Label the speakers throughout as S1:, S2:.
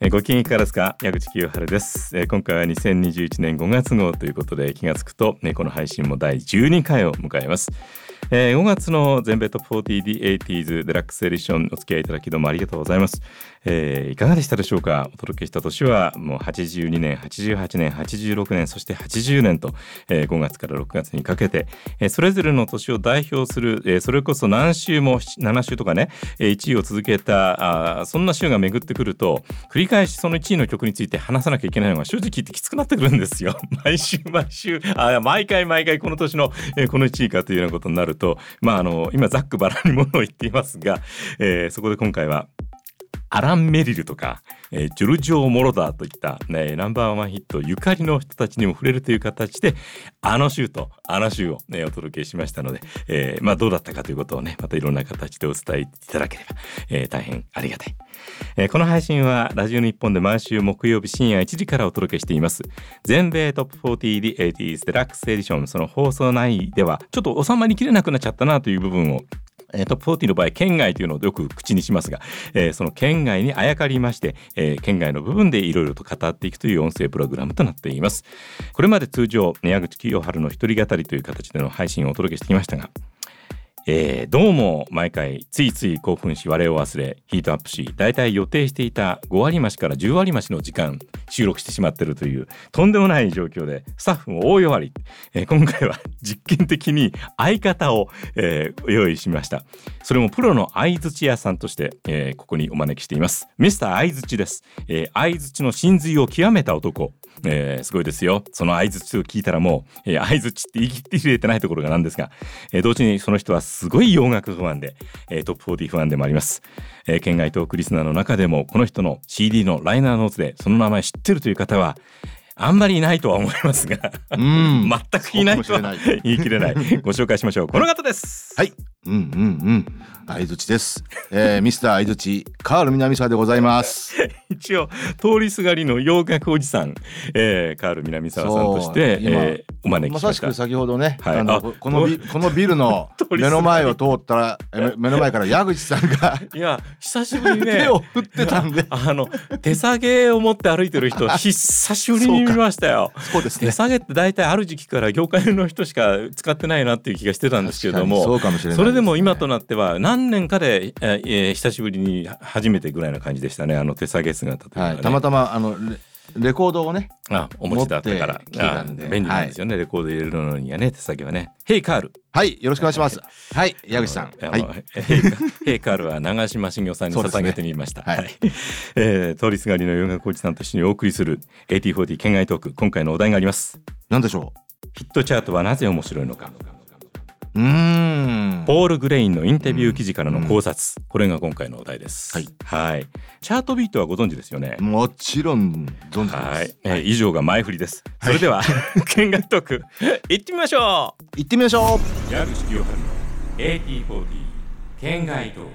S1: えーご機嫌いかがですか？矢口清春です、えー今回は2021年5月号ということで気がつくと、ね、この配信も第12回を迎えます、えー5月の全米トップ 40D80s デラックスエディションお付き合いいただきどうもありがとうございます、えーいかがでしたでしょうか？お届けした年はもう82年88年86年そして80年と、えー5月から6月にかけて、えーそれぞれの年を代表する、えーそれこそ何週も7週とかね、1位を続けたあそんな週が巡ってくると繰り返しその1位の曲について話さなきゃいけないのが正直言ってきつくなってくるんですよ。毎週毎週あ毎回毎回この年の、えーこの1位かというようなことになるとまああの今ざっくばらんにものを言っていますが、えーそこで今回はアラン・メリルとか、えージョルジオ・モロダーといった、ね、ナンバーワンヒットゆかりの人たちにも触れるという形であの週とあの週を、ね、お届けしましたので、えーまあ、どうだったかということをねまたいろんな形でお伝えいただければ、えー大変ありがたい、えこの配信はラジオ日本で毎週木曜日深夜1時からお届けしています。全米トップ 40D80s デラックスエディションその放送内ではちょっと収まりきれなくなっちゃったなという部分をトップ40の場合県外というのをよく口にしますが、えーその県外にあやかりまして、えー県外の部分でいろいろと語っていくという音声プログラムとなっています。これまで通常宮口清春の一人語りという形での配信をお届けしてきましたがえーどうも毎回ついつい興奮し我を忘れヒートアップしだいたい予定していた5割増しから10割増しの時間収録してしまってるというとんでもない状況でスタッフも大弱り、えー今回は実験的に相方を、えー用意しました。それもプロの相槌屋さんとして、えーここにお招きしています。ミスター相槌です、えー相槌の真髄を極めた男。えーすごいですよ。その相槌を聞いたらもう、えー相槌って言い切りれてないところがなんですが、えー同時にその人はすごい洋楽ファンで、えートップ40ファンでもあります、えー県外トークリスナーの中でもこの人の CD のライナーノーツでその名前知ってるという方はあんまりいないとは思いますが
S2: うん。
S1: 全くいないとは言い切れない。ご紹介しましょう。この方です。
S2: はい。うんうんうん。相槌です。えー、ミスター相槌カール南沢でございます。
S1: 一応通りすがりの洋楽おじさん、えー、カール南沢さんとして、えーお招き
S2: まさしく先ほどね、
S1: はいあ
S2: あのこのビ このビルの目の前を通ったらえ目目の前から矢口さんが
S1: いや久しぶりにね
S2: 手を振ってたんで、
S1: あの手提げを持って歩いてる人久しぶりに見ましたよ。手
S2: そうですね。
S1: 提げって大体ある時期から業界の人しか使ってないなっていう気がしてたんですけれども
S2: そうかもしれない
S1: それでも今と
S2: な
S1: なっては何年かで、えーえー久しぶりに初めてぐらいな感じでしたね。あの手提げ姿というね、
S2: はい、たまたまあのレレコードをね、
S1: あお持ちだったから。便利なんですよね、レコード入れるのにはね手提げはね「ヘイカール」
S2: はい、よろしくお願いします。はい、矢口さん。はい。
S1: ヘイカールは長嶋茂雄さんに捧げてみました。
S2: ね
S1: はい。えー通りすがりの洋楽おじさんと一緒にお送りする AT40 県外トーク。今回のお題があります。
S2: なんでしょ
S1: ヒットチャートはなぜ面白いのか。ポール・グレインのインタビュー記事からの考察、これが今回のお題です。
S2: はい。
S1: はい。チャートビートはご存知ですよね？
S2: もちろん存じて
S1: はいえー以上が前振りです。それでは、県外トーク行ってみましょう。
S2: 行ってみましょ
S1: 矢口清春の AT40 県外トーク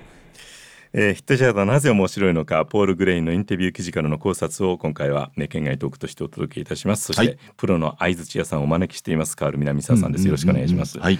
S1: えーヒットチャートはなぜ面白いのかポール・グレインのインタビュー記事からの考察を今回は、ね、県外トークとしてお届けいたします。そして、
S2: はい
S1: プロの相槌屋さんをお招きしていますカール南沢さんです。よろしくお願いします、
S2: うんうんうん。はい。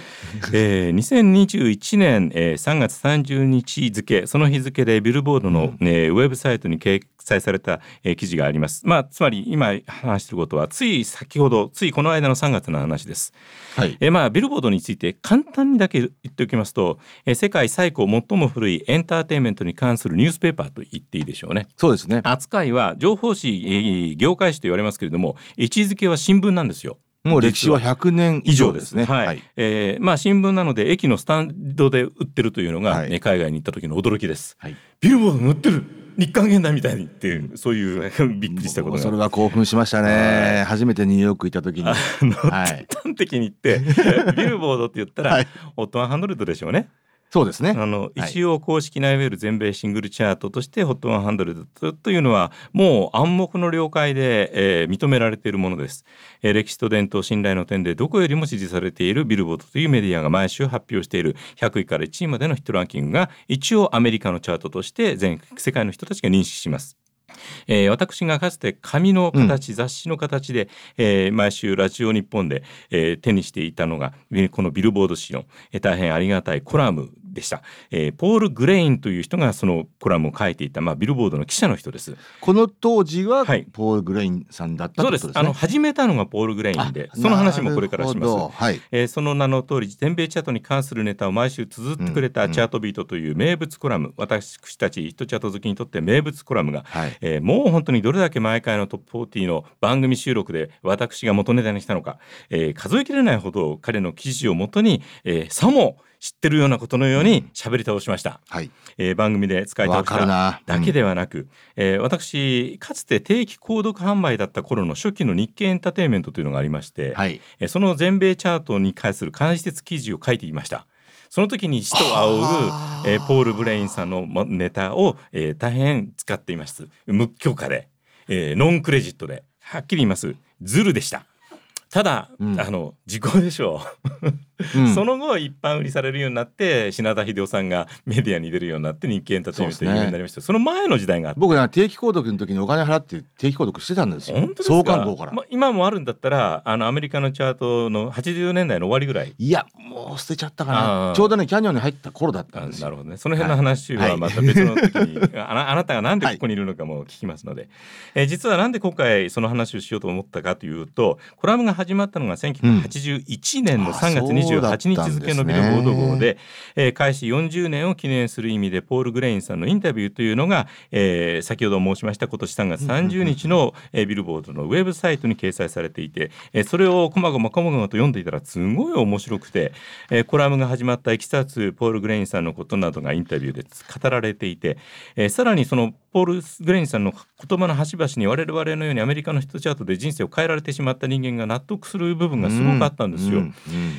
S1: えー2021年、えー3月30日付その日付でビルボードの、ねウェブサイトに掲載された、えー記事があります。まあつまり今話していることはつい先ほどついこの間の3月の話です。
S2: はい。
S1: えーまあビルボードについて簡単にだけ言っておきますと、えー世界最古最も古いエンターテインメントに関するニュースペーパーと言っていいでしょうね。
S2: そうですね。
S1: 扱いは情報誌、えー業界誌と言われますけれども位置づけは新聞なんですよ。
S2: もう歴史は100年以上ですね。
S1: はい、えーまあ新聞なので駅のスタンドで売ってるというのが、
S2: はい
S1: ね海外に行った時の驚きです。
S2: はい。
S1: ビルボードに売ってる日韓現代みたいにっていうそういう びっくりしたことが。
S2: それは興奮しました
S1: は
S2: ね。初めてニューヨーク行った時に。
S1: あの
S2: はい。
S1: 端的に言って ビルボードって言ったら、
S2: はい
S1: ホット100でしょうね。
S2: そうですね。
S1: あの
S2: はい。
S1: 一応公式ないわゆる全米シングルチャートとして HOT100 というのはもう暗黙の了解で、えー認められているものです、えー歴史と伝統信頼の点でどこよりも支持されているビルボードというメディアが毎週発表している。100位から1位までのヒットランキングが一応アメリカのチャートとして全世界の人たちが認識します。えー私がかつて紙の形、雑誌の形で、えー毎週ラジオ日本で、えー手にしていたのがえーこのビルボード誌の、えー大変ありがたいコラムでした、えーポール・グレインという人がそのコラムを書いていた、まあ、ビルボードの記者の人です。
S2: この当時は
S1: はい
S2: ポール・グレインさんだった
S1: そうです。あの始めたのがポール・グレインで
S2: あ
S1: その話もこれからします
S2: はい。
S1: えーその名の通り全米チャートに関するネタを毎週綴ってくれ
S2: うん
S1: たチャートビートという名物コラム、私たちヒットチャート好きにとって名物コラムが、
S2: はい。
S1: えーもう本当にどれだけ毎回のトップ40の番組収録で私が元ネタにしたのか、えー数えきれないほど彼の記事をもとに、えーさも知ってるようなことのように喋り倒しました、
S2: はい。
S1: えー番組で使い
S2: わ
S1: 倒した。だけではなく、えー私かつて定期購読販売だった頃の初期の日経エンターテインメントというのがありまして、
S2: はい。
S1: えーその全米チャートに関する関節記事を書いていました。その時に使徒仰
S2: はあ
S1: ぐ、えーポール・ブレインさんのもネタを、えー大変使っています。無許可で、えーノンクレジットで、はっきり言います。ズルでした。ただ、
S2: うん。
S1: あの時効でしょう、
S2: うん。
S1: その後一般売りされるようになって品田秀夫さんが メディアに出るようになって日経エンターテインメントで有名になりました。そ,、の前の時代が
S2: 僕ね定期購読の時にお金払って定期購読してたんですよ。
S1: 本当ですか？
S2: 創刊号から。
S1: まあ、今もあるんだったらあのアメリカのチャートの80年代の終わりぐらい。
S2: いやもう捨てちゃったかな。ちょうどねキャニオンに入った頃だった
S1: あ
S2: んですよ。
S1: なるほどね。その辺の話
S2: は
S1: はい。また別の時に、あなあなたがなんでここにいるのかも聞きますので、えー実はなんで今回その話をしようと思ったかというとコラムが始まったのが1981年の3月28日付のビルボード号で、えー開始40年を記念する意味でポール・グレインさんのインタビューというのが、えー先ほど申しました今年3月30日の、えービルボードのウェブサイトに掲載されていて、えーそれをこまごまこまごまと読んでいたらすごい面白くて、えーコラムが始まったいきさつポール・グレインさんのことなどがインタビューで語られていて、えーさらにそのポール・グレインさんの言葉の端々に我々のようにアメリカのヒットチャートで人生を変えられてしまった人間が納得する部分がすごくあったんですよ。
S2: うんうん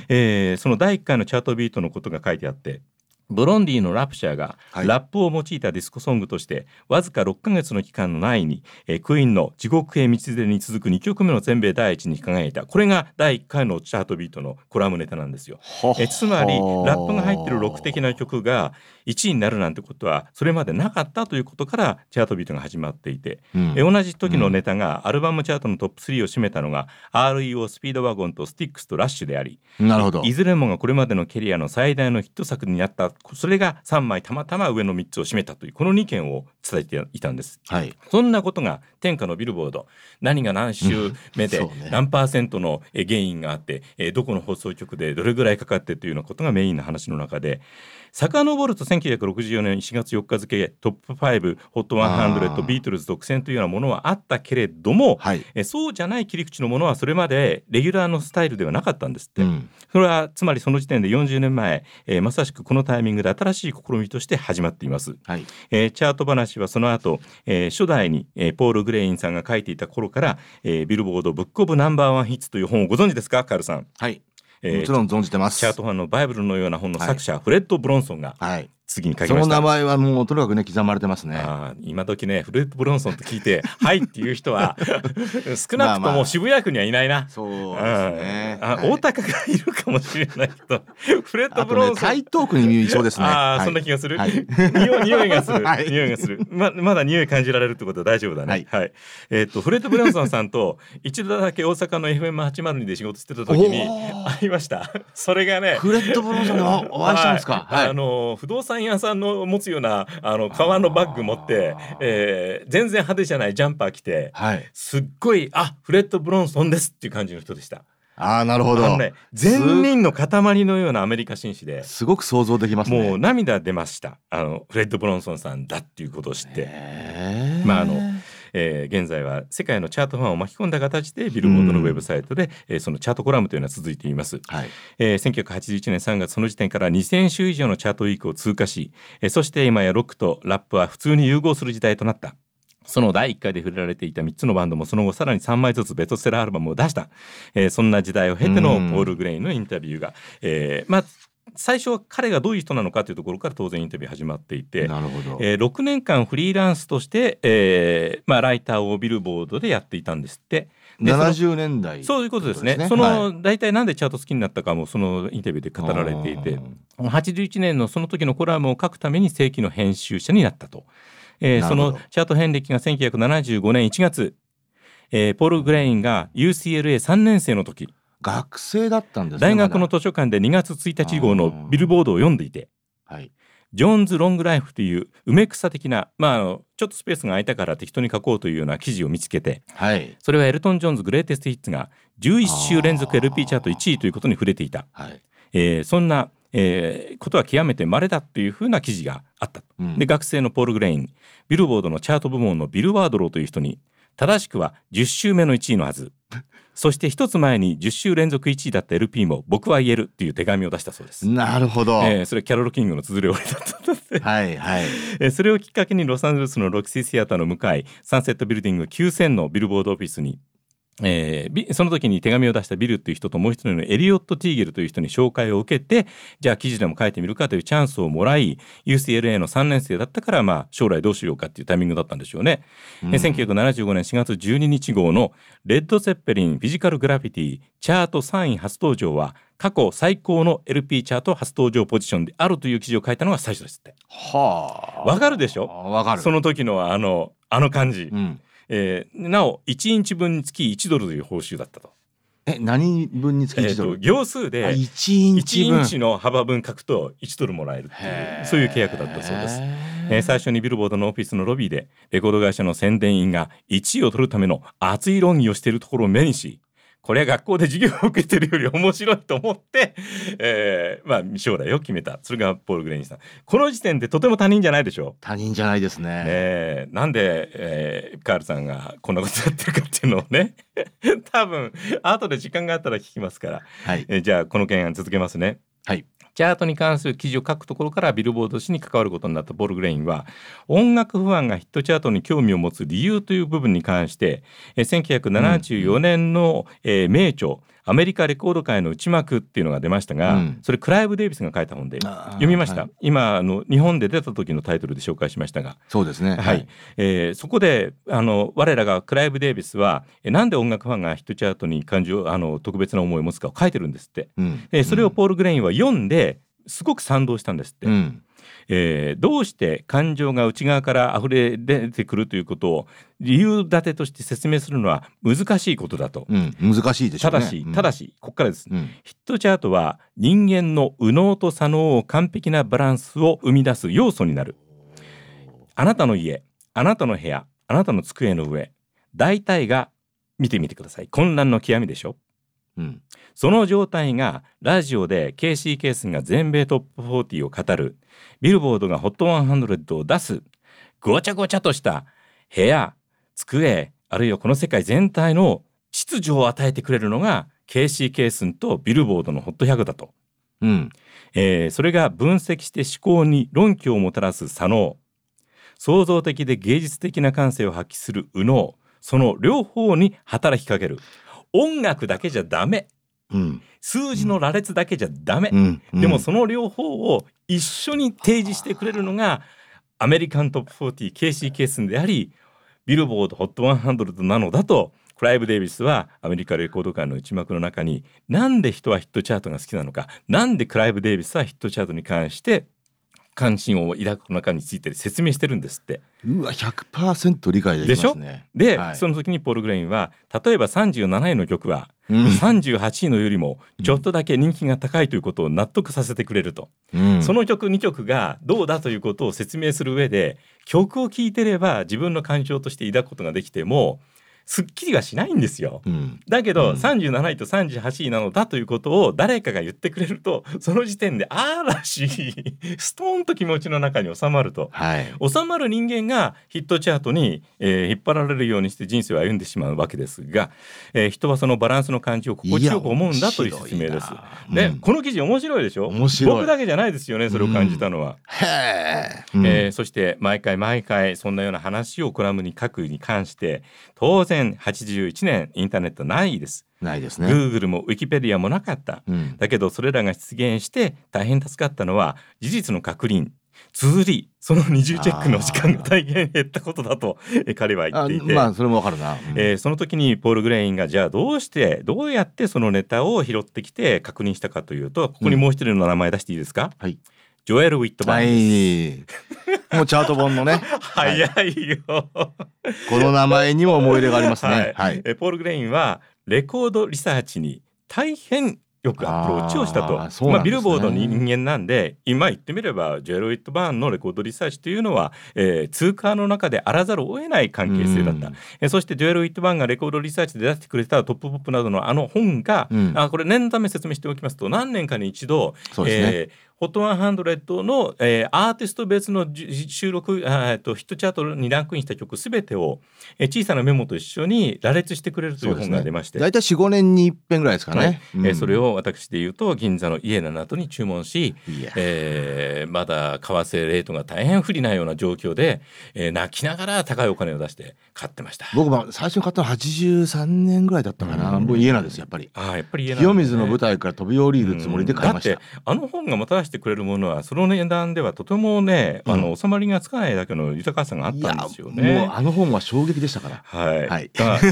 S1: えーその第1回のチャートビートのことが書いてあってブロンディのラプシャーが
S2: はい。
S1: ラップを用いたディスコソングとしてわずか6ヶ月の期間の内に、えークイーンの「地獄へ道連れ」に続く2曲目の全米第一に輝いた。これが第1回のチャートビートのコラムネタなんですよ。えーつまりラップが入ってるロック的な曲が1位になるなんてことはそれまでなかったということからチャートビートが始まっていて
S2: うん。
S1: え同じ時のネタがアルバムチャートのトップ3を占めたのが REO スピードワゴンとスティックスとラッシュであり
S2: なるほど。
S1: い。ずれもがこれまでのキャリアの最大のヒット作になったそれが3枚たまたま上の3つを占めたというこの2件を伝えていたんです。
S2: はい。
S1: そんなことが天下のビルボード何が何週目で何パーセントのえゲインがあってえどこの放送局でどれぐらいかかってというようなことがメインの話の中で遡ると1964年4月4日付トップ5ホット
S2: あ
S1: 100
S2: ー
S1: ビートルズ独占というようなものはあったけれども、
S2: はい。
S1: えそうじゃない切り口のものはそれまでレギュラーのスタイルではなかったんですって。
S2: うん
S1: それはつまりその時点で40年前、えーまさしくこのタイミングで新しい試みとして始まっています。
S2: はい。
S1: えーチャート話はその後、えー初代に、えーポール・グレインさんが書いていた頃から、えービルボードブック・オブ・ナンバーワン・ヒッツという本をご存知ですかカールさん、
S2: はい。
S1: えー
S2: もちろん存じてます。
S1: チャートファンのバイブルのような本の作者、フレッド・ブロンソンが
S2: はい。
S1: 次に書き
S2: その
S1: ました
S2: 名前はもうとにかくね刻まれてますね。
S1: 今時ねフレッド・ブロンソンと聞いて「はい」っていう人は 少なくとも渋谷区にはいないな。
S2: そうですね。
S1: うんあ
S2: はい
S1: 大高がいるかもしれないけど フレッド・ブロンソン、
S2: 台東区にいそうですね。
S1: ああ、
S2: はい
S1: そんな気がする。
S2: はい
S1: 匂い匂いがする。
S2: はい
S1: 匂いがする。ままだ匂い感じられるってことは大丈夫だね。は。
S2: はいい
S1: えっ、とフレッドブランソンさんと一度だけ大阪の FM802 で仕事してた時に会いました。それがね。
S2: フレッドブロンソンにおお会いしたんですか？
S1: はいあの不動産屋さんの持つようなあの革のバッグ持って、えー全然派手じゃないジャンパー着て。
S2: はい。
S1: すっごいあフレッド・ブロンソンですっていう感じの人でした。
S2: ああなるほど。
S1: ね善人の塊のようなアメリカ紳士で、
S2: すごく想像できますね。
S1: もう涙出ました。あのフレッド・ブロンソンさんだっていうことを知って。まああのえー現在は世界のチャートファンを巻き込んだ形でビルボードのウェブサイトで、えーそのチャートコラムというのは続いています。
S2: はい。
S1: えー1981年3月その時点から2000種以上のチャートウィークを通過し、えーそして今やロックとラップは普通に融合する時代となった。その第1回で触れられていた3つのバンドもその後さらに3枚ずつベストセラーアルバムを出した、えーそんな時代を経ての
S2: うん
S1: ポール・グレインのインタビューが、えーまあ最初は彼がどういう人なのかというところから当然インタビュー始まっていて、
S2: なるほど。
S1: えー6年間フリーランスとして、えーまあ、ライターをビルボードでやっていたんですって。でその
S2: 70年代。
S1: そういうことですね。
S2: って
S1: そ
S2: はい
S1: の、大体なんでチャート好きになったかもそのインタビューで語られていて81年のその時のコラムを書くために正規の編集者になったと。えーそのチャート遍歴が1975年1月、えーポール・グレインが UCLA3 年生の時
S2: 学生だったんですね。
S1: 大学の図書館で2月1日号のビルボードを読んでいて
S2: はい。
S1: ジョーンズ・ロングライフという梅草的な、まあ、あのちょっとスペースが空いたから適当に書こうというような記事を見つけて
S2: はい。
S1: それはエルトン・ジョーンズ・グレイテスト・ヒッツが11週連続 LP チャート1位ということに触れていた、
S2: はい。
S1: えーそんな、えーことは極めて稀だというふうな記事があったと
S2: うん
S1: で学生のポール・グレインビルボードのチャート部門のビル・ワードローという人に正しくは10週目の1位のはずそして一つ前に10週連続1位だった LP も僕は言えるっていう手紙を出したそうです。
S2: なるほど。
S1: えーそれキャロル・キングの綴りを俺だったんだって
S2: はいはい。
S1: えーそれをきっかけにロサンゼルスのロキシーシアターの向かいサンセットビルディング9000のビルボードオフィスに、えービその時に手紙を出したビルという人ともう一人のエリオット・ティーゲルという人に紹介を受けてじゃあ記事でも書いてみるかというチャンスをもらい UCLA の3年生だったからまあ将来どうしようかっていうタイミングだったんでしょうね。
S2: うん
S1: えー1975年4月12日号のレッド・セッペリンフィジカル・グラフィティチャート3位初登場は過去最高の LP チャート初登場ポジションであるという記事を書いたのが最初ですって。
S2: はあ。
S1: わかるでしょ？
S2: わかる。
S1: その時のあのあの感じ、
S2: うん。
S1: えーなお1インチ分につき1ドルという報酬だったと。
S2: え、何分につき
S1: えー
S2: 1ドル
S1: と行数
S2: あ
S1: で
S2: 1イン
S1: 1
S2: チ分。
S1: インチの幅分書くと1ドルもらえるっていうそういう契約だったそうです。えー
S2: へ
S1: 最初にビルボードのオフィスのロビーでレコード会社の宣伝員が1位を取るための熱い論議をしているところを目にしこれは学校で授業を受けてるより面白いと思って、えーまあ、将来を決めたそれがポール・グレインさんこの時点でとても他人じゃないでしょ？
S2: 他人じゃないですね。
S1: ねえなんで、えーカールさんがこんなことやってるかっていうのをね 多分後で時間があったら聞きますから、
S2: はい。
S1: えーじゃあこの件続けますね。
S2: はい。
S1: チャートに関する記事を書くところからビルボード誌に関わることになったボル・グレインは音楽ファンがヒットチャートに興味を持つ理由という部分に関して1974年の、えー名著アメリカレコード界の内幕っていうのが出ましたが、
S2: うん。
S1: それクライブ・デイビスが書いた本で読みました、
S2: はい。
S1: 今あの日本で出た時のタイトルで紹介しましたが。
S2: そうですね。
S1: はい、えーそこであの我らがクライブ・デイビスはえーなんで音楽ファンがヒットチャートに感情あの特別な思いを持つかを書いてるんですって、
S2: うん。
S1: でそれをポール・グレインは読んですごく賛同したんですって、
S2: うん。
S1: えーどうして感情が内側から溢れ出てくるということを理由立てとして説明するのは難しいことだと。
S2: うん。難しいでしょうね。
S1: ただし、ただし、ここからです。
S2: うん。
S1: ヒットチャートは人間の右脳と左脳を完璧なバランスを生み出す要素になる。あなたの家、あなたの部屋、あなたの机の上、大体が見てみてください。混乱の極みでしょ。
S2: うん。
S1: その状態がラジオで KC ケースが全米トップ40を語る、ビルボードが HOT100 を出す、ごちゃごちゃとした部屋、机、あるいはこの世界全体の秩序を与えてくれるのが KC ケースンとビルボードの HOT100 だと。
S2: うん。
S1: えーそれが分析して思考に論拠をもたらす左脳。創造的で芸術的な感性を発揮する右脳。その両方に働きかける音楽だけじゃダメ
S2: うん。
S1: 数字の羅列だけじゃダメ、
S2: うん。
S1: でもその両方を一緒に提示してくれるのがアメリカントップ40 KC ケースンでありビルボード HOT100 なのだとクライブ・デイビスはアメリカレコード界の内幕の中になんで人はヒットチャートが好きなのかなんでクライブ・デイビスはヒットチャートに関して関心を抱くのかについて説明してるんですって。
S2: うわ、100%理解できますね。
S1: で、
S2: はい
S1: その時にポール・グレインは例えば37位の曲は
S2: うん
S1: 38位のよりもちょっとだけ人気が高いということを納得させてくれると。
S2: うん
S1: その曲2曲がどうだということを説明する上で曲を聴いてれば自分の感情として抱くことができてもすっきりはしないんですよ。
S2: うん。
S1: だけど、
S2: うん
S1: 37位と38位なのだということを誰かが言ってくれるとその時点であーらしいストーンと気持ちの中に収まると。
S2: はい。
S1: 収まる人間がヒットチャートに、えー引っ張られるようにして人生を歩んでしまうわけですが、えー人はそのバランスの感じを心地よく思うんだという説明です。で、
S2: うん
S1: この記事面白いでしょ？
S2: 面白い
S1: 僕だけじゃないですよねそれを感じたのは。
S2: うん
S1: えーそして毎回毎回そんなような話をコラムに書くに関して当然81年インターネットないです。
S2: ないですね。
S1: Google も Wikipedia もなかった。
S2: うん。
S1: だけどそれらが出現して大変助かったのは事実の確認綴りその二重チェックの時間が大変減ったことだとえー彼は言
S2: あ
S1: っていて。
S2: まあそれもわかるな。うん
S1: えーその時にポール・グレインがじゃあどうしてどうやってそのネタを拾ってきて確認したかというとここにもう一人の名前出していいですか、
S2: はい。
S1: ジョエル・ウィットバ
S2: は
S1: ーンです、
S2: い。もうチャート本のね。
S1: 早いよ、
S2: この名前にも思い入れがありますね。
S1: はい。
S2: はい。
S1: えポール・グレインはレコードリサーチに大変よくアプローチをしたと。まあ、ビルボードの人間なんで今言ってみればジェロイット・バーンのレコードリサーチというのは、えー通貨の中であらざるを得ない関係性だった、
S2: うん。
S1: えーそしてジョエル・ウィット・バーンがレコードリサーチで出してくれたトップポップなどのあの本が、
S2: うん。
S1: あこれ念のため説明しておきますと何年かに一度
S2: ね。
S1: えーホット100の、えーアーティスト別のじ収録あーえっとヒットチャートにランクインした曲すべてを、えー小さなメモと一緒に羅列してくれるという本が出まして、
S2: 大体4、5年に一遍ぐらいですかね。
S1: はい
S2: うん
S1: えーそれを私で言うと銀座のイエナの後に注文し、えーまだ為替レートが大変不利なような状況で、えー泣きながら高いお金を出して買ってました。
S2: 僕も最初に買ったの83年ぐらいだったかな。
S1: うん
S2: 僕家なんですやっぱり。
S1: あーやっぱりイエナ
S2: 清水の舞台から飛び降りるつもりで買いました
S1: だって。あの本がもたらしてくれるものはその値段ではとてもね、あの収まりがつかないだけの豊かさがあったんですよ
S2: もう
S1: ね。
S2: あの本は衝撃でしたから。
S1: はい、
S2: はい。
S1: まあジ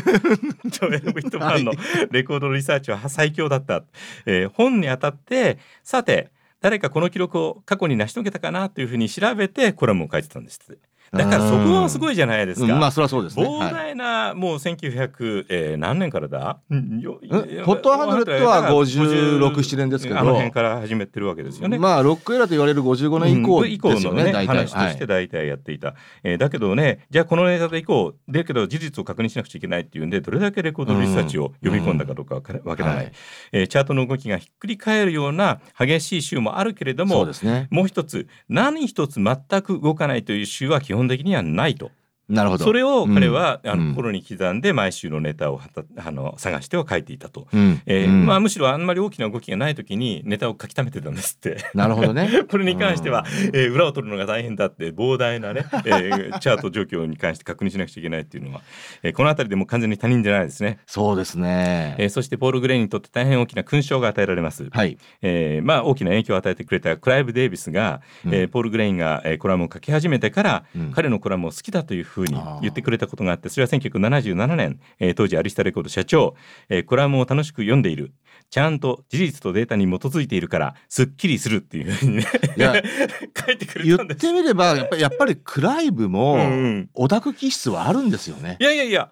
S1: ョエル・ウィットマンのレコードリサーチは最強だった、えー本にあたってさて誰かこの記録を過去に成し遂げたかなというふうに調べてコラムを書いてたんですってだからそこがすごいじゃないですか。
S2: うん。まあそれはそうですね。
S1: 膨
S2: はい
S1: 大な、もう1900、えー何年からだ、うんよ
S2: んホット100は56 7年ですけど。
S1: あの辺から始めてるわけですよね。
S2: まあロックエラーと言われる55年以降
S1: うん以降のね話として大体やっていた、えーだけどねじゃあこのネタで以降だけど事実を確認しなくちゃいけないっていうんでどれだけレコードリサーチを読み込んだかどうかわからわからない、
S2: はい。
S1: えーチャートの動きがひっくり返るような激しい週もあるけれども
S2: そうですね。
S1: もう一つ何一つ全く動かないという週は基本本的にはないと。
S2: なるほど。
S1: それを彼は、あの
S2: うんうん
S1: 心に刻んで毎週のネタをはたあの探しては書いていたと。
S2: うん
S1: えー
S2: うん
S1: まあ、むしろあんまり大きな動きがない時にネタを書き溜めてたんですって。
S2: なるほどね。
S1: これに関しては、えー裏を取るのが大変だって膨大なね、えーチャート状況に関して確認しなくちゃいけないっていうのは、えーこの辺りでもう完全に他人じゃないですね、
S2: そうですね。
S1: えーそしてポール・グレイにとって大変大きな勲章が与えられます、
S2: はい。
S1: えーまあ、大きな影響を与えてくれたクライブ・デイビスが、えーポール・グレインが、えーコラムを書き始めてから、
S2: うん
S1: 彼のコラムを好きだというふうに
S2: あー
S1: 言ってくれたことがあってそれは1977年、えー当時アリスタレコード社長、えーコラムを楽しく読んでいるちゃんと事実とデータに基づいているからすっきりするっていうふうにね
S2: いや
S1: 書いてくれ
S2: 言っ
S1: たんです。
S2: てみればやっぱりやっぱりクライブもオタク気質はあるんですよね
S1: い。やいやいや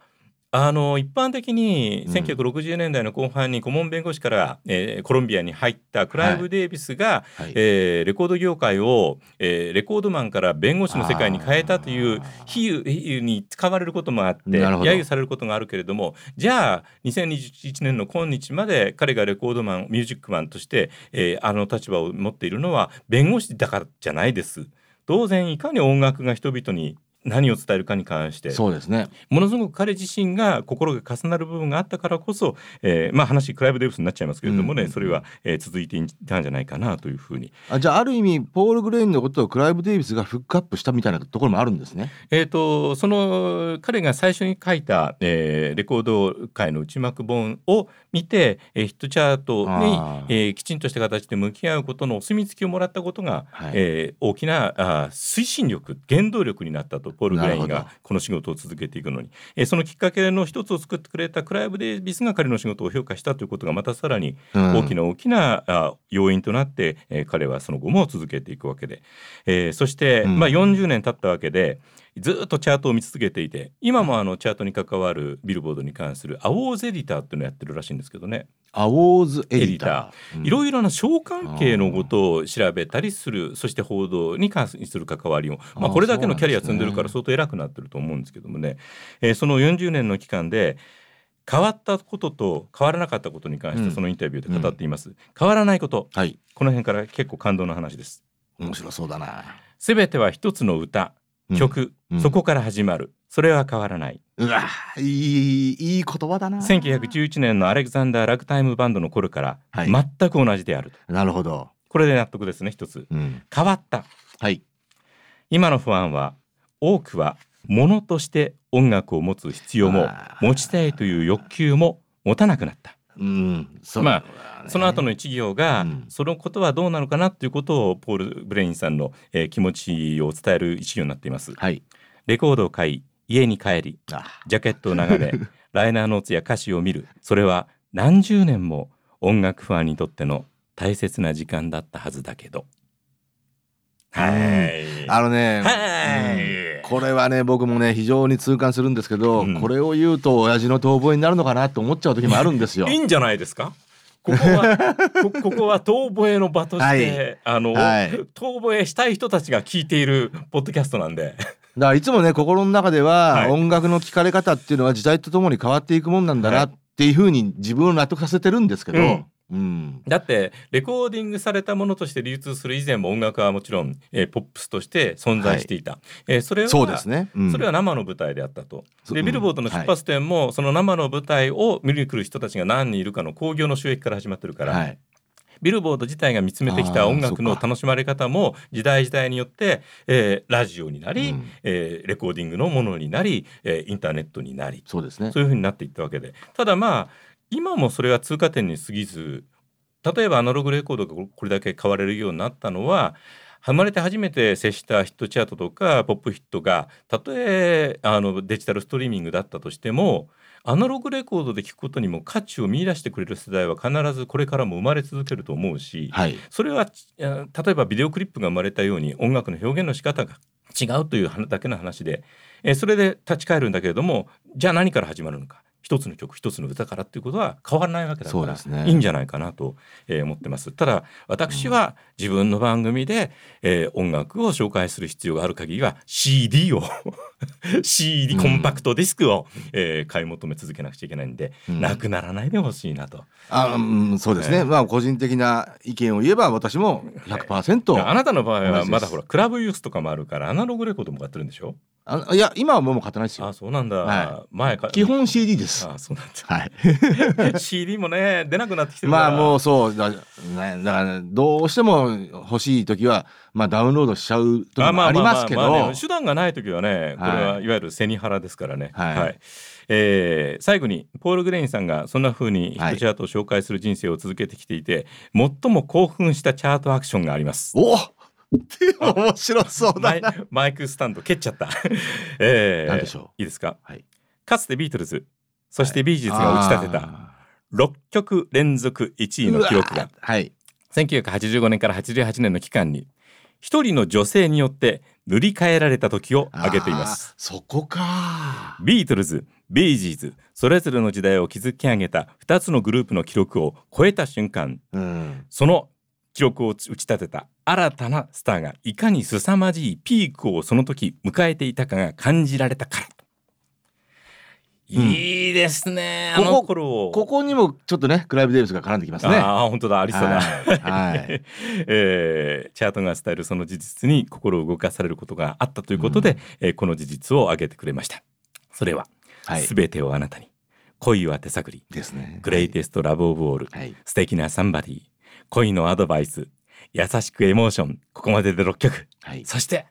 S1: あの一般的に
S2: うん。
S1: 1960年代の後半に顧問弁護士から、えーコロンビアに入ったクライブ・デイビスが、
S2: はい。
S1: えーレコード業界を、えーレコードマンから弁護士の世界に変えたという比喩比喩に使われることもあって揶揄されることがあるけれどもじゃあ2021年の今日まで彼がレコードマンミュージックマンとして、えーあの立場を持っているのは弁護士だからじゃないです。当然いかに音楽が人々に何を伝えるかに関して
S2: そうですね。
S1: ものすごく彼自身が心が重なる部分があったからこそ、えーまあ話クライブ・デイビスになっちゃいますけれどもね、
S2: うん
S1: それは、えー続いていたんじゃないかなというふうに。
S2: あじゃあある意味ポール・グレインのことをクライブ・デイビスがフックアップしたみたいなところもあるんですね。
S1: えー、とその彼が最初に書いた、えーレコード界の内幕本を見て、えーヒットチャートにえーきちんとした形で向き合うことのお墨付きをもらったことが、
S2: はい
S1: えー大きなあー推進力原動力になったとポール・グレインがこの仕事を続けていくのに、えーそのきっかけの一つを作ってくれたクライブ・デイビスが彼の仕事を評価したということがまたさらに
S2: うん。
S1: 大きな大きな、あ要因となって、えー彼はその後も続けていくわけで、えーそして、
S2: うん。
S1: まあ、40年経ったわけでずっとチャートを見続けていて今もあのチャートに関わるビルボードに関するアウォーズエディターっていうのをやってるらしいんですけどね
S2: アウォー。ズエディター。
S1: いろいろな小関係のことを調べたりするそして報道に関する関わりを、まあ、これだけのキャリア積んでるから
S2: そ
S1: 相当偉くなってると思うんですけどもね、えーその40年の期間で変わったことと変わらなかったことに関して
S2: うん。
S1: そのインタビューで語っています、変わらないこと。
S2: はい。
S1: この辺から結構感動の話です。
S2: 面白そうだな。
S1: すべては一つの歌。
S2: うん
S1: 曲、
S2: うん。
S1: そこから始まる。それは変わらない。う
S2: わいいいい言葉だな。
S1: 1911年のアレクザンダー・ラグタイムバンドの頃から
S2: はい。
S1: 全く同じであると、
S2: なるほど。
S1: これで納得ですね一つ。
S2: うん。
S1: 変わった。
S2: はい。
S1: 今のファンは多くは物として音楽を持つ必要も持ちたいという欲求も持たなくなった
S2: うん。そ
S1: ま
S2: あ
S1: その後の一行が、
S2: うん。
S1: そのことはどうなのかなということをポール・ブレインさんの、えー気持ちを伝える一行になっています。
S2: はい。
S1: レコードを買い家に帰り
S2: あ
S1: ジャケットを眺め ライナーノーツや歌詞を見る。それは何十年も音楽ファンにとっての大切な時間だったはずだけど。はい
S2: あのね、
S1: はい。
S2: うんこれはね僕もね非常に痛感するんですけど、
S1: うん。
S2: これを言うと親父の遠吠えになるのかなと思っちゃう時もあるんですよ。
S1: い。いんじゃないですか？ここはこここは遠吠えの場として、
S2: はい。
S1: あの、
S2: はい。
S1: 遠吠えしたい人たちが聞いているポッドキャストなんで。
S2: だからいつもね心の中では、
S1: はい。
S2: 音楽の聴かれ方っていうのは時代とともに変わっていくもんなんだ
S1: は
S2: ないっていうふうに自分を納得させてるんですけど、
S1: うん
S2: うん。
S1: だってレコーディングされたものとして流通する以前も音楽はもちろん、えーポップスとして存在していた、えーそれは
S2: そうですね、うん。
S1: それは生の舞台であったと。でビルボードの出発点も、その生の舞台を見に来る人たちが何人いるかの興行の収益から始まってるから、
S2: はい。
S1: ビルボード自体が見つめてきた音楽の楽しまれ方も時代時代によって、えーラジオになり、
S2: うん。
S1: えーレコーディングのものになり、えーインターネットになり。
S2: そうですね。
S1: そういうふうになっていったわけで。ただまあ今もそれは通過点に過ぎず例えばアナログレコードがこれだけ買われるようになったのは生まれて初めて接したヒットチャートとかポップヒットがたとえあのデジタルストリーミングだったとしてもアナログレコードで聞くことにも価値を見出してくれる世代は必ずこれからも生まれ続けると思うし、
S2: はい。
S1: それはえー例えばビデオクリップが生まれたように音楽の表現の仕方が違うという話だけの話で、えーそれで立ち返るんだけれどもじゃあ何から始まるのか一つの曲一つの歌からっていうことは変わらないわけだから、
S2: ね。
S1: いいんじゃないかなと、えー思ってます。ただ私は自分の番組で、えー音楽を紹介する必要がある限りは CD を CD
S2: うん。
S1: コンパクトディスクを、えー買い求め続けなくちゃいけないんで、
S2: うん。
S1: なくならないでほしいなと。
S2: あうんそうですね、
S1: ええ
S2: まあ個人的な意見を言えば私も100%、
S1: あなたの場合はまだほらクラブユースとかもあるからアナログレコードも買ってるんでしょ？
S2: あいや今はもう買ってないですよ。
S1: あそうなんだ、
S2: は
S1: 前か
S2: 基本 CD です。
S1: あそうなん
S2: はい。
S1: だ CD もね出なくなってきてる
S2: まあもうそうだ,、ね、だからどうしても欲しい時はまあダウンロードしちゃう時もありますけど。
S1: 手段がない時はねこれ
S2: はい
S1: はいわゆる背に腹ですからね
S2: はい
S1: えー最後にポール・グレインさんがそんな風にヒットチャートを紹介する人生を続けてきていて、最も興奮したチャートアクションがあります
S2: お面白そうだな。
S1: マイクスタンド蹴っちゃった、えー
S2: 何でしょ
S1: いいですか、
S2: はい。
S1: かつてビートルズそしてビージーズが打ち立てた
S2: あ
S1: 6曲連続1位
S2: ー
S1: の記録が。
S2: はい。
S1: 1985年から88年の期間に一人の女性によって塗り替えられた時を挙げています。
S2: そこか
S1: ビートルズビージーズそれぞれの時代を築き上げた2つのグループの記録を超えた瞬間
S2: うん。
S1: その記録を打ち立てた新たなスターがいかに凄まじいピークをその時迎えていたかが感じられたからいいですねあの頃。を
S2: ここにもちょっとねクライブデービスが絡んできますね。
S1: ああ本当だありそうだ、
S2: はい。はい。
S1: えーチャートが伝えるその事実に心を動かされることがあったということで、えーこの事実を挙げてくれました。それは、
S2: はい。
S1: すべてをあなたに。恋は手探り。
S2: ですね。
S1: グレイテストラブオブオール、
S2: はい。
S1: 素敵なサンバディ恋のアドバイス優しくエモーション。ここまでで6曲。
S2: はい。
S1: そして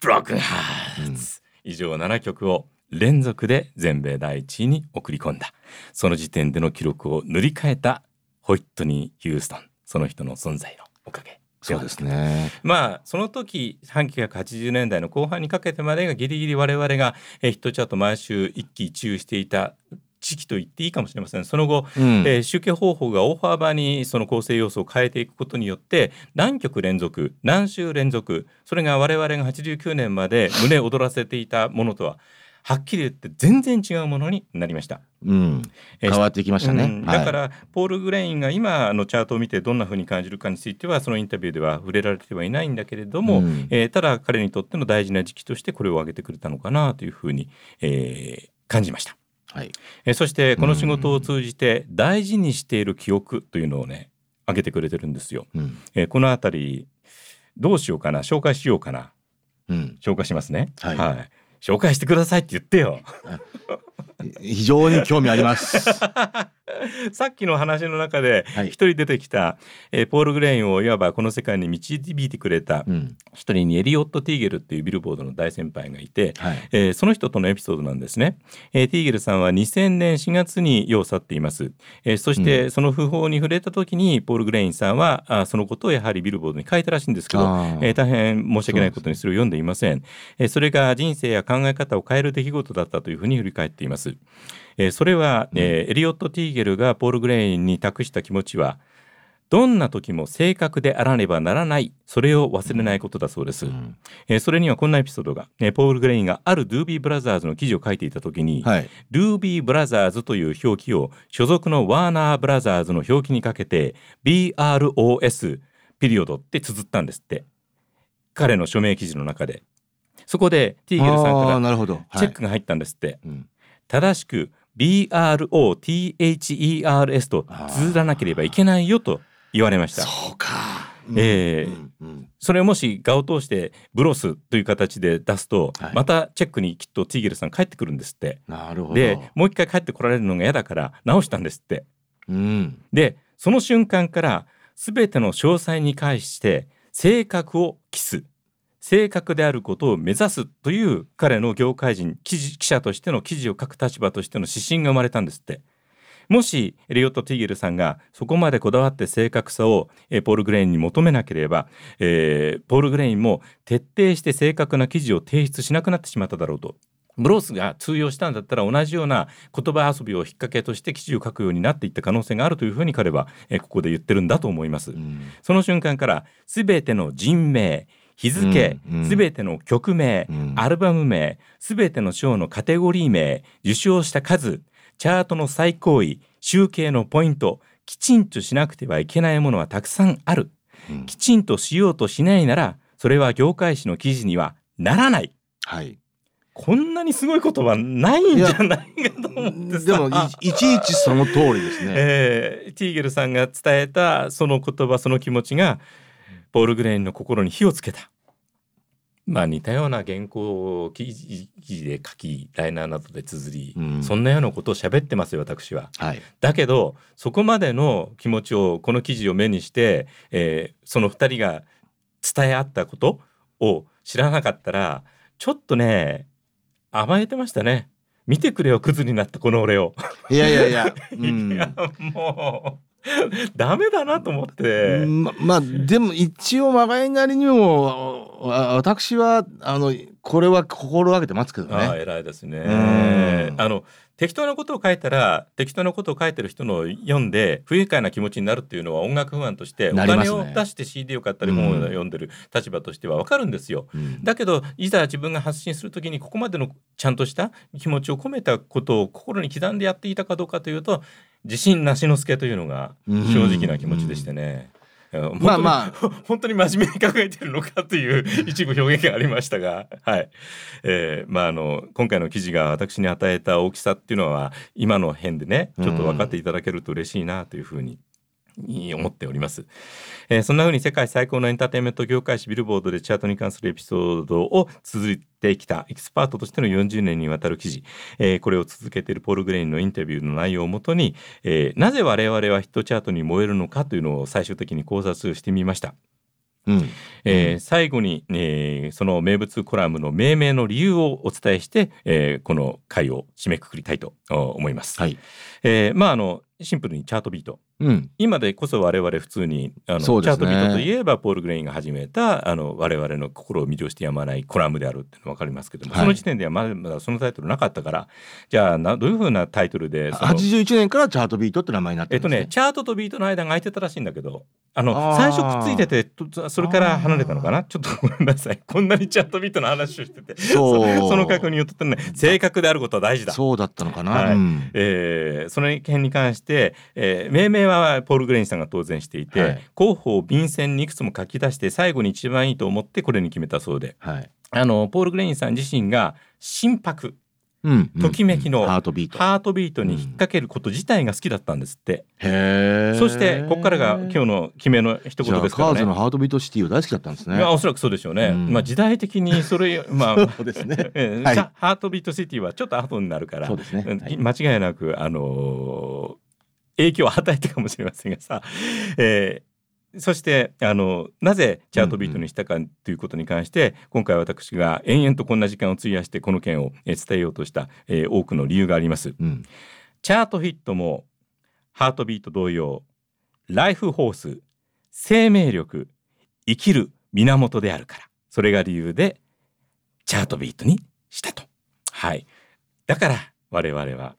S1: ブロックンハーツ、以上7曲を連続で全米第一位に送り込んだ。その時点での記録を塗り替えたホイットニー・ヒューストン。その人の存在のおかげ。
S2: そうですね。
S1: まあその時1980年代の後半にかけてまでがギリギリ我々がえーヒットチャート毎週一喜一憂していた時期と言っていいかもしれません。その後、
S2: うん。
S1: えー集計方法が大幅にその構成要素を変えていくことによって何曲連続何週連続それが我々が89年まで胸躍らせていたものとははっきり言って全然違うものになりました。
S2: うん。
S1: えー
S2: 変わってきましたね、
S1: うん。
S2: はい。
S1: だから、ポール・グレインが今のチャートを見てどんな風に感じるかについてはそのインタビューでは触れられてはいないんだけれども、
S2: うん。
S1: えーただ彼にとっての大事な時期としてこれを挙げてくれたのかなというふうに、えー感じました、
S2: はい。
S1: えーそしてこの仕事を通じて大事にしている記憶というのをね挙げてくれてるんですよ、
S2: うん。
S1: えーこのあたりどうしようかな紹介しようかな。
S2: うん。
S1: 紹介しますね。
S2: はい。
S1: 紹介してくださいって言ってよ。
S2: 非常に興味あります
S1: さっきの話の中で
S2: はい。
S1: 一人出てきた、えーポール・グレインをいわばこの世界に導いてくれた
S2: うん。
S1: 一人にエリオット・ティーゲルっていうビルボードの大先輩がいて、
S2: はい。
S1: えーその人とのエピソードなんですね、えーティーゲルさんは2000年4月に世を去っています、えーそしてその訃報に触れた時にポール・グレインさんはあそのことをやはりビルボードに書いたらしいんですけど、えー大変申し訳ないことにそれを読んでいません。えーそれが人生や考え方を変える出来事だったというふうに振り返っています、えーそれは、えーエリオット・ティーゲルがポール・グレインに託した気持ちはどんな時も正確であらねばならないそれを忘れないことだそうです、
S2: うん。
S1: えーそれにはこんなエピソードが、えーポール・グレインがあるドゥービー・ブラザーズの記事を書いていた時に、
S2: はい。
S1: ドゥービー・ブラザーズという表記を所属のワーナー・ブラザーズの表記にかけて BROS ピリオドって綴ったんですって。彼の署名記事の中で。そこでティーゲルさんからチェックが入ったんですって、
S2: うん。
S1: 正しく BROTHERS と綴らなければいけないよと言われました。
S2: そうか。
S1: ええ。
S2: うんうん。
S1: それをもし画を通してブロスという形で出すと、
S2: はい。
S1: またチェックにきっとティーゲルさん帰ってくるんですって。
S2: なるほど。
S1: でもう一回帰ってこられるのが嫌だから直したんですって。
S2: うん。
S1: でその瞬間から全ての詳細に関して正確を期す正確であることを目指すという彼の業界人記事記者としての記事を書く立場としての指針が生まれたんですって。もしエリオット・ティゲルさんがそこまでこだわって正確さを、えーポール・グレインに求めなければ、えーポール・グレインも徹底して正確な記事を提出しなくなってしまっただろうと。ブロースが通用したんだったら同じような言葉遊びを引っ掛けとして記事を書くようになっていった可能性があるというふうに彼は、えーここで言ってるんだと思います。
S2: うん。
S1: その瞬間から全ての人名日付
S2: うんうん。
S1: 全ての曲名、
S2: うん。
S1: アルバム名全ての賞のカテゴリー名受賞した数チャートの最高位集計のポイントきちんとしなくてはいけないものはたくさんある。
S2: うん。
S1: きちんとしようとしないならそれは業界誌の記事にはならない。
S2: はい。
S1: こんなにすごいことはないんじゃないかと思ってさ。
S2: でもいいちいちその通りですね。
S1: えーティーゲルさんが伝えたその言葉その気持ちがポール・グレインの心に火をつけた。まあ似たような原稿を記事記事で書きライナーなどで綴り、
S2: うん
S1: そんなようなことを喋ってますよ私は。
S2: はい
S1: だけどそこまでの気持ちをこの記事を目にして、えーその2人が伝え合ったことを知らなかったらちょっとね甘えてましたね。見てくれよクズになったこの俺を。
S2: いやいやいや、うん
S1: いやもう ダメだなと思って。
S2: ままあでも一応まがいなりにもわ私はあのこれは心がけてますけど
S1: ああ
S2: ね。
S1: 偉いですね
S2: うん。
S1: あの適当なことを書いたら適当なことを書いてる人のを読んで不愉快な気持ちになるっていうのは音楽ファンとしてお金を出して CD を買ったり本を読んでる立場としてはわかるんですよ。
S2: うん
S1: だけどいざ自分が発信するときにここまでのちゃんとした気持ちを込めたことを心に刻んでやっていたかどうかというと自信なしのすけというのが正直な気持ちでしてね。うん
S2: まあま
S1: 本当に 本当に真面目に考えてるのかという 一部表現がありましたが、はい。えーまあ、あの今回の記事が私に与えた大きさっていうのは今の辺でねちょっと分かっていただけると嬉しいなというふうに思っております、えーそんな風に世界最高のエンターテインメント業界誌ビルボードでチャートに関するエピソードを続いてきたエキスパートとしての40年にわたる記事、えーこれを続けているポール・グレインのインタビューの内容をもとに、えーなぜ我々はヒットチャートに燃えるのかというのを最終的に考察してみました。
S2: うん
S1: えー
S2: うん
S1: 最後に、えーその名物コラムの命名の理由をお伝えして、えーこの回を締めくくりたいとお思います。
S2: はい。
S1: えーまああのシンプルにチャートビート
S2: うん。
S1: 今でこそ我々普通にあの、
S2: ね。
S1: チャートビートといえばポール・グレインが始めたあの我々の心を魅了してやまないコラムであるっていうの分かりますけども、
S2: はい。
S1: その時点ではまだまだそのタイトルなかったからじゃあなどういうふうなタイトルでその
S2: 81年からチャートビートって名前になって
S1: えっと
S2: るんですね。
S1: ねチャートとビートの間が空いてたらしいんだけどあの最初くっついててとそれから離れたのかな？ちょっとごめんなさい。こんなにチャートビートの話をしてて
S2: そ
S1: の確認をとってね。正確であることは大事だ。
S2: そうだったのかな？
S1: はい。
S2: うん。
S1: えーその件に関して、えー命名はポール・グレインさんが当然していて、
S2: はい
S1: 候補を便箋にいくつも書き出して最後に一番いいと思ってこれに決めたそうで
S2: はい。
S1: あのポール・グレインさん自身が心拍
S2: うん
S1: ときめきの
S2: ハートビート。
S1: ハートビートに引っ掛けること自体が好きだったんですって、
S2: へえ。
S1: そしてここからが今日の決めの一言ですからね。
S2: カーズのハートビートシティは大好きだったんですね。
S1: おそらくそうでしょうね、
S2: うん
S1: まあ時代的にそれ まあ
S2: そうですね
S1: えー
S2: はい
S1: さハートビートシティはちょっと後になるから
S2: ね。
S1: うん
S2: はい
S1: 間違いなく、あのー影響を与えたかもしれませんがさ、えーそしてあのなぜチャートビートにしたかということに関して、今回私が延々とこんな時間を費やしてこの件をえー伝えようとした、えー多くの理由があります。
S2: うん。
S1: チャートヒットもハートビート同様ライフホース生命力生きる源であるからそれが理由でチャートビートにしたとはいだから我々は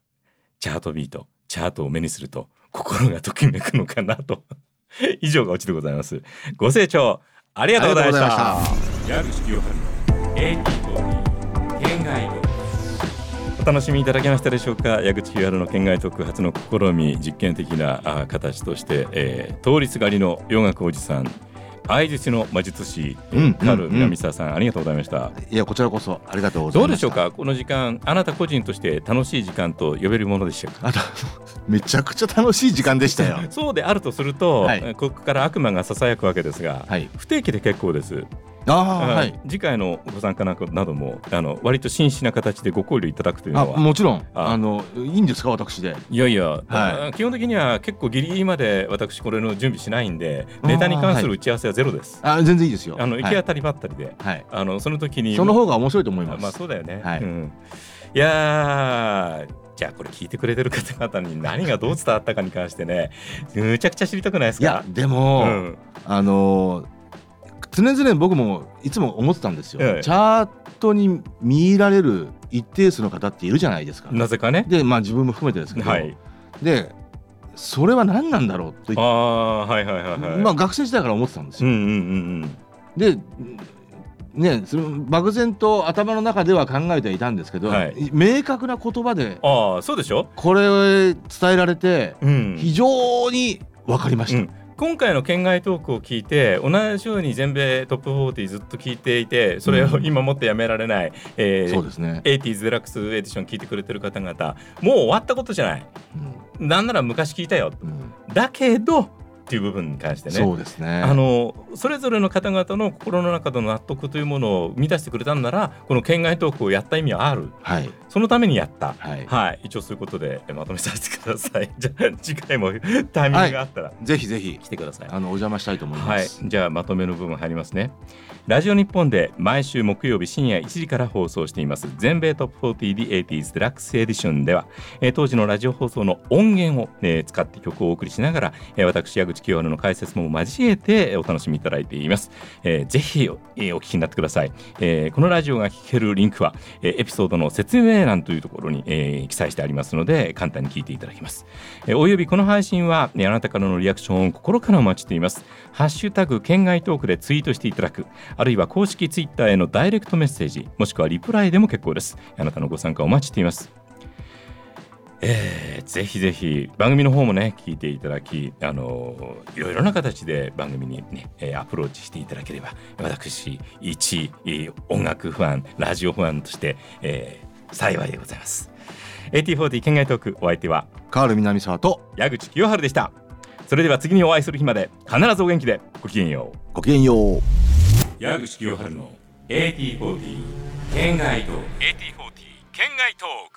S1: チャートビートチャートを目にすると心がときめくのかなと。以上がオチでございます。ご清聴ありがとうございました。矢口清春の AT40 県外お楽しみいただけましたでしょうか？矢口清春の県外特初の試み実験的なあ形として、えー、通りすがりの洋楽おじさん相槌の魔術師、
S2: うん
S1: カル
S2: うん
S1: 南沢さん、ありがとうございました。
S2: いやこちらこそありがとうござい
S1: どう
S2: ました。
S1: でしょうか？この時間あなた個人として楽しい時間と呼べるものでしたか？
S2: めちゃくちゃ楽しい時間でしたよ。
S1: そうであるとすると、
S2: はい。
S1: ここから悪魔がささやくわけですが、
S2: はい。
S1: 不定期で結構です、
S2: ああはい。
S1: 次回のご参加などもあの割と真摯な形でご考慮いただくという
S2: あ
S1: のは
S2: もちろん。
S1: あ
S2: あのいいんですか私で？
S1: いやいや、
S2: は
S1: 基本的には結構ギリギリまで私これの準備しないんでネタに関する打ち合わせはゼロです。
S2: あ全然いいですよ。
S1: あの行
S2: はい。
S1: き当たりばったりで、
S2: はい。
S1: あのその時に。
S2: その方が面白いと思います。
S1: まあそうだよね。
S2: はい。
S1: うん、いやーじゃあこれ聞いてくれてる方々に何がどう伝わったかに関してねむちゃくちゃ知りたくないですか？
S2: いやでも、
S1: うん。
S2: あの常々僕もいつも思ってたんですよ、
S1: ええ
S2: チャートに見入られる一定数の方っているじゃないですか。
S1: なぜかね。
S2: でまあ自分も含めてですけど、
S1: はい。
S2: でそれは何なんだろうと
S1: ああはいはいはいはい。
S2: まあ学生時代から思ってたんですよ。
S1: うんうんうん
S2: でねその漠然と頭の中では考えてはいたんですけど、
S1: はい
S2: 明確な言葉で
S1: うん。ああそうでしょ？
S2: これ伝えられて
S1: うん。
S2: 非常に分かりました。
S1: うん今回の県外トークを聞いて同じように全米トップ40ずっと聞いていてそれを今もってやめられない、えー
S2: そうですね、
S1: 80デラックスエディション聞いてくれてる方々もう終わったことじゃない。なんなら昔聞いたよ。
S2: うんうん。
S1: だけどっていう部分に関してね。
S2: そうですね。
S1: あのそれぞれの方々の心の中での納得というものを生み出してくれたんならこの県外トークをやった意味はある。
S2: はい。
S1: そのためにやった。
S2: はい、
S1: はい。一応そういうことでえまとめさせてください。じゃあ次回もタイミングがあったら。
S2: ぜひぜひ。
S1: 来てください。
S2: あのお邪魔したいと思いま
S1: はい。
S2: す。、
S1: じゃあまとめの部分入りますね。ラジオ日本で毎週木曜日深夜1時から放送しています全米トップ 40The 80s デラックスエディションでは、えー当時のラジオ放送の音源を、えー使って曲をお送りしながら、えー私矢口清春の解説も交えてお楽しみいただいています。えーぜひ、えーお聞きになってください、えーこのラジオが聴けるリンクは、えーエピソードの説明欄というところに、えー記載してありますので簡単に聞いていただけます。えーおよびこの配信は、ねあなたからのリアクションを心からお待ちしています。ハッシュタグ県外トークでツイートしていただく、あるいは公式ツイッターへのダイレクトメッセージ、もしくはリプライでも結構です。あなたのご参加お待ちしています。えーぜひぜひ番組の方もね聞いていただき、あのいろいろな形で番組にね、えーアプローチしていただければ私一えー音楽ファンラジオファンとして、えー幸いでございます。AT40 県外トークお相手は
S2: カール南沢と
S1: 矢口清春でした。それでは次にお会いする日まで必ずお元気でごきげんよう。
S2: ごきげんよう。
S1: 矢口清春の AT40 県外トーク。AT40 県外トーク。